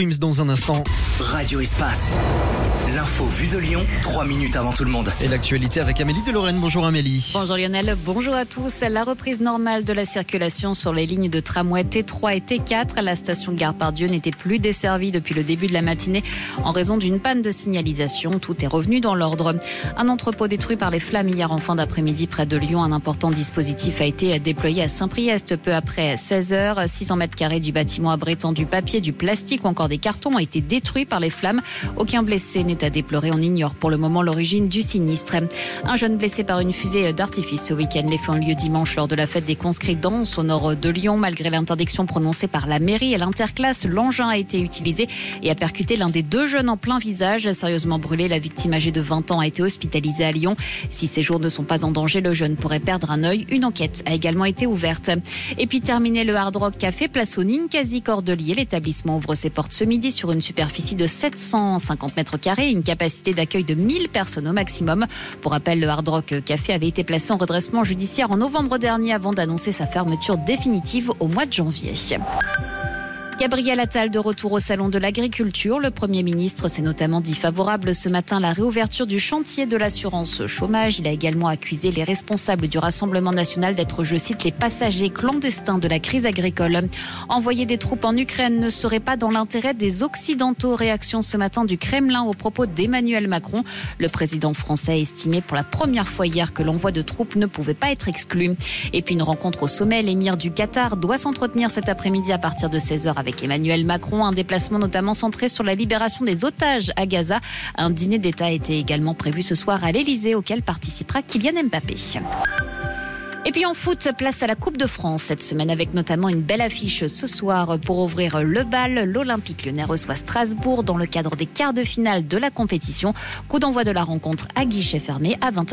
Wims dans un instant. Radio Espace. L'info vue de Lyon, 3 minutes avant tout le monde. Et l'actualité avec Amélie de Lorraine. Bonjour Amélie. Bonjour Lionel, bonjour à tous. La reprise normale de la circulation sur les lignes de tramway T3 et T4. La station de Gare Pardieu n'était plus desservie depuis le début de la matinée en raison d'une panne de signalisation. Tout est revenu dans l'ordre. Un entrepôt détruit par les flammes hier en fin d'après-midi près de Lyon. Un important dispositif a été déployé à Saint-Priest peu après 16 heures. 600 mètres carrés du bâtiment abritant du papier, du plastique ou encore des cartons ont été détruits par les flammes. Aucun blessé n'est à déplorer. On ignore pour le moment l'origine du sinistre. Un jeune blessé par une fusée d'artifice ce week-end. Les faits ont lieu dimanche lors de la fête des conscrits au nord de Lyon. Malgré l'interdiction prononcée par la mairie et l'interclasse, l'engin a été utilisé et a percuté l'un des deux jeunes en plein visage. Sérieusement brûlé, la victime âgée de 20 ans a été hospitalisée à Lyon. Si ses jours ne sont pas en danger, le jeune pourrait perdre un œil. Une enquête a également été ouverte. Et puis terminé le Hard Rock Café, place au Ninkasi Cordelier. L'établissement ouvre ses portes midi sur une superficie de 750 mètres carrés, une capacité d'accueil de 1000 personnes au maximum. Pour rappel, le Hard Rock Café avait été placé en redressement judiciaire en novembre dernier avant d'annoncer sa fermeture définitive au mois de janvier. Gabriel Attal de retour au Salon de l'Agriculture. Le Premier ministre s'est notamment dit favorable ce matin à la réouverture du chantier de l'assurance chômage. Il a également accusé les responsables du Rassemblement national d'être, je cite, les passagers clandestins de la crise agricole. Envoyer des troupes en Ukraine ne serait pas dans l'intérêt des Occidentaux. Réaction ce matin du Kremlin au propos d'Emmanuel Macron. Le président français a estimé pour la première fois hier que l'envoi de troupes ne pouvait pas être exclu. Et puis une rencontre au sommet. L'émir du Qatar doit s'entretenir cet après-midi à partir de 16h avec Emmanuel Macron. Un déplacement notamment centré sur la libération des otages à Gaza. Un dîner d'État était également prévu ce soir à l'Elysée auquel participera Kylian Mbappé. Et puis en foot, place à la Coupe de France cette semaine avec notamment une belle affiche ce soir pour ouvrir le bal. L'Olympique lyonnais reçoit Strasbourg dans le cadre des quarts de finale de la compétition. Coup d'envoi de la rencontre à guichet fermé à 20h.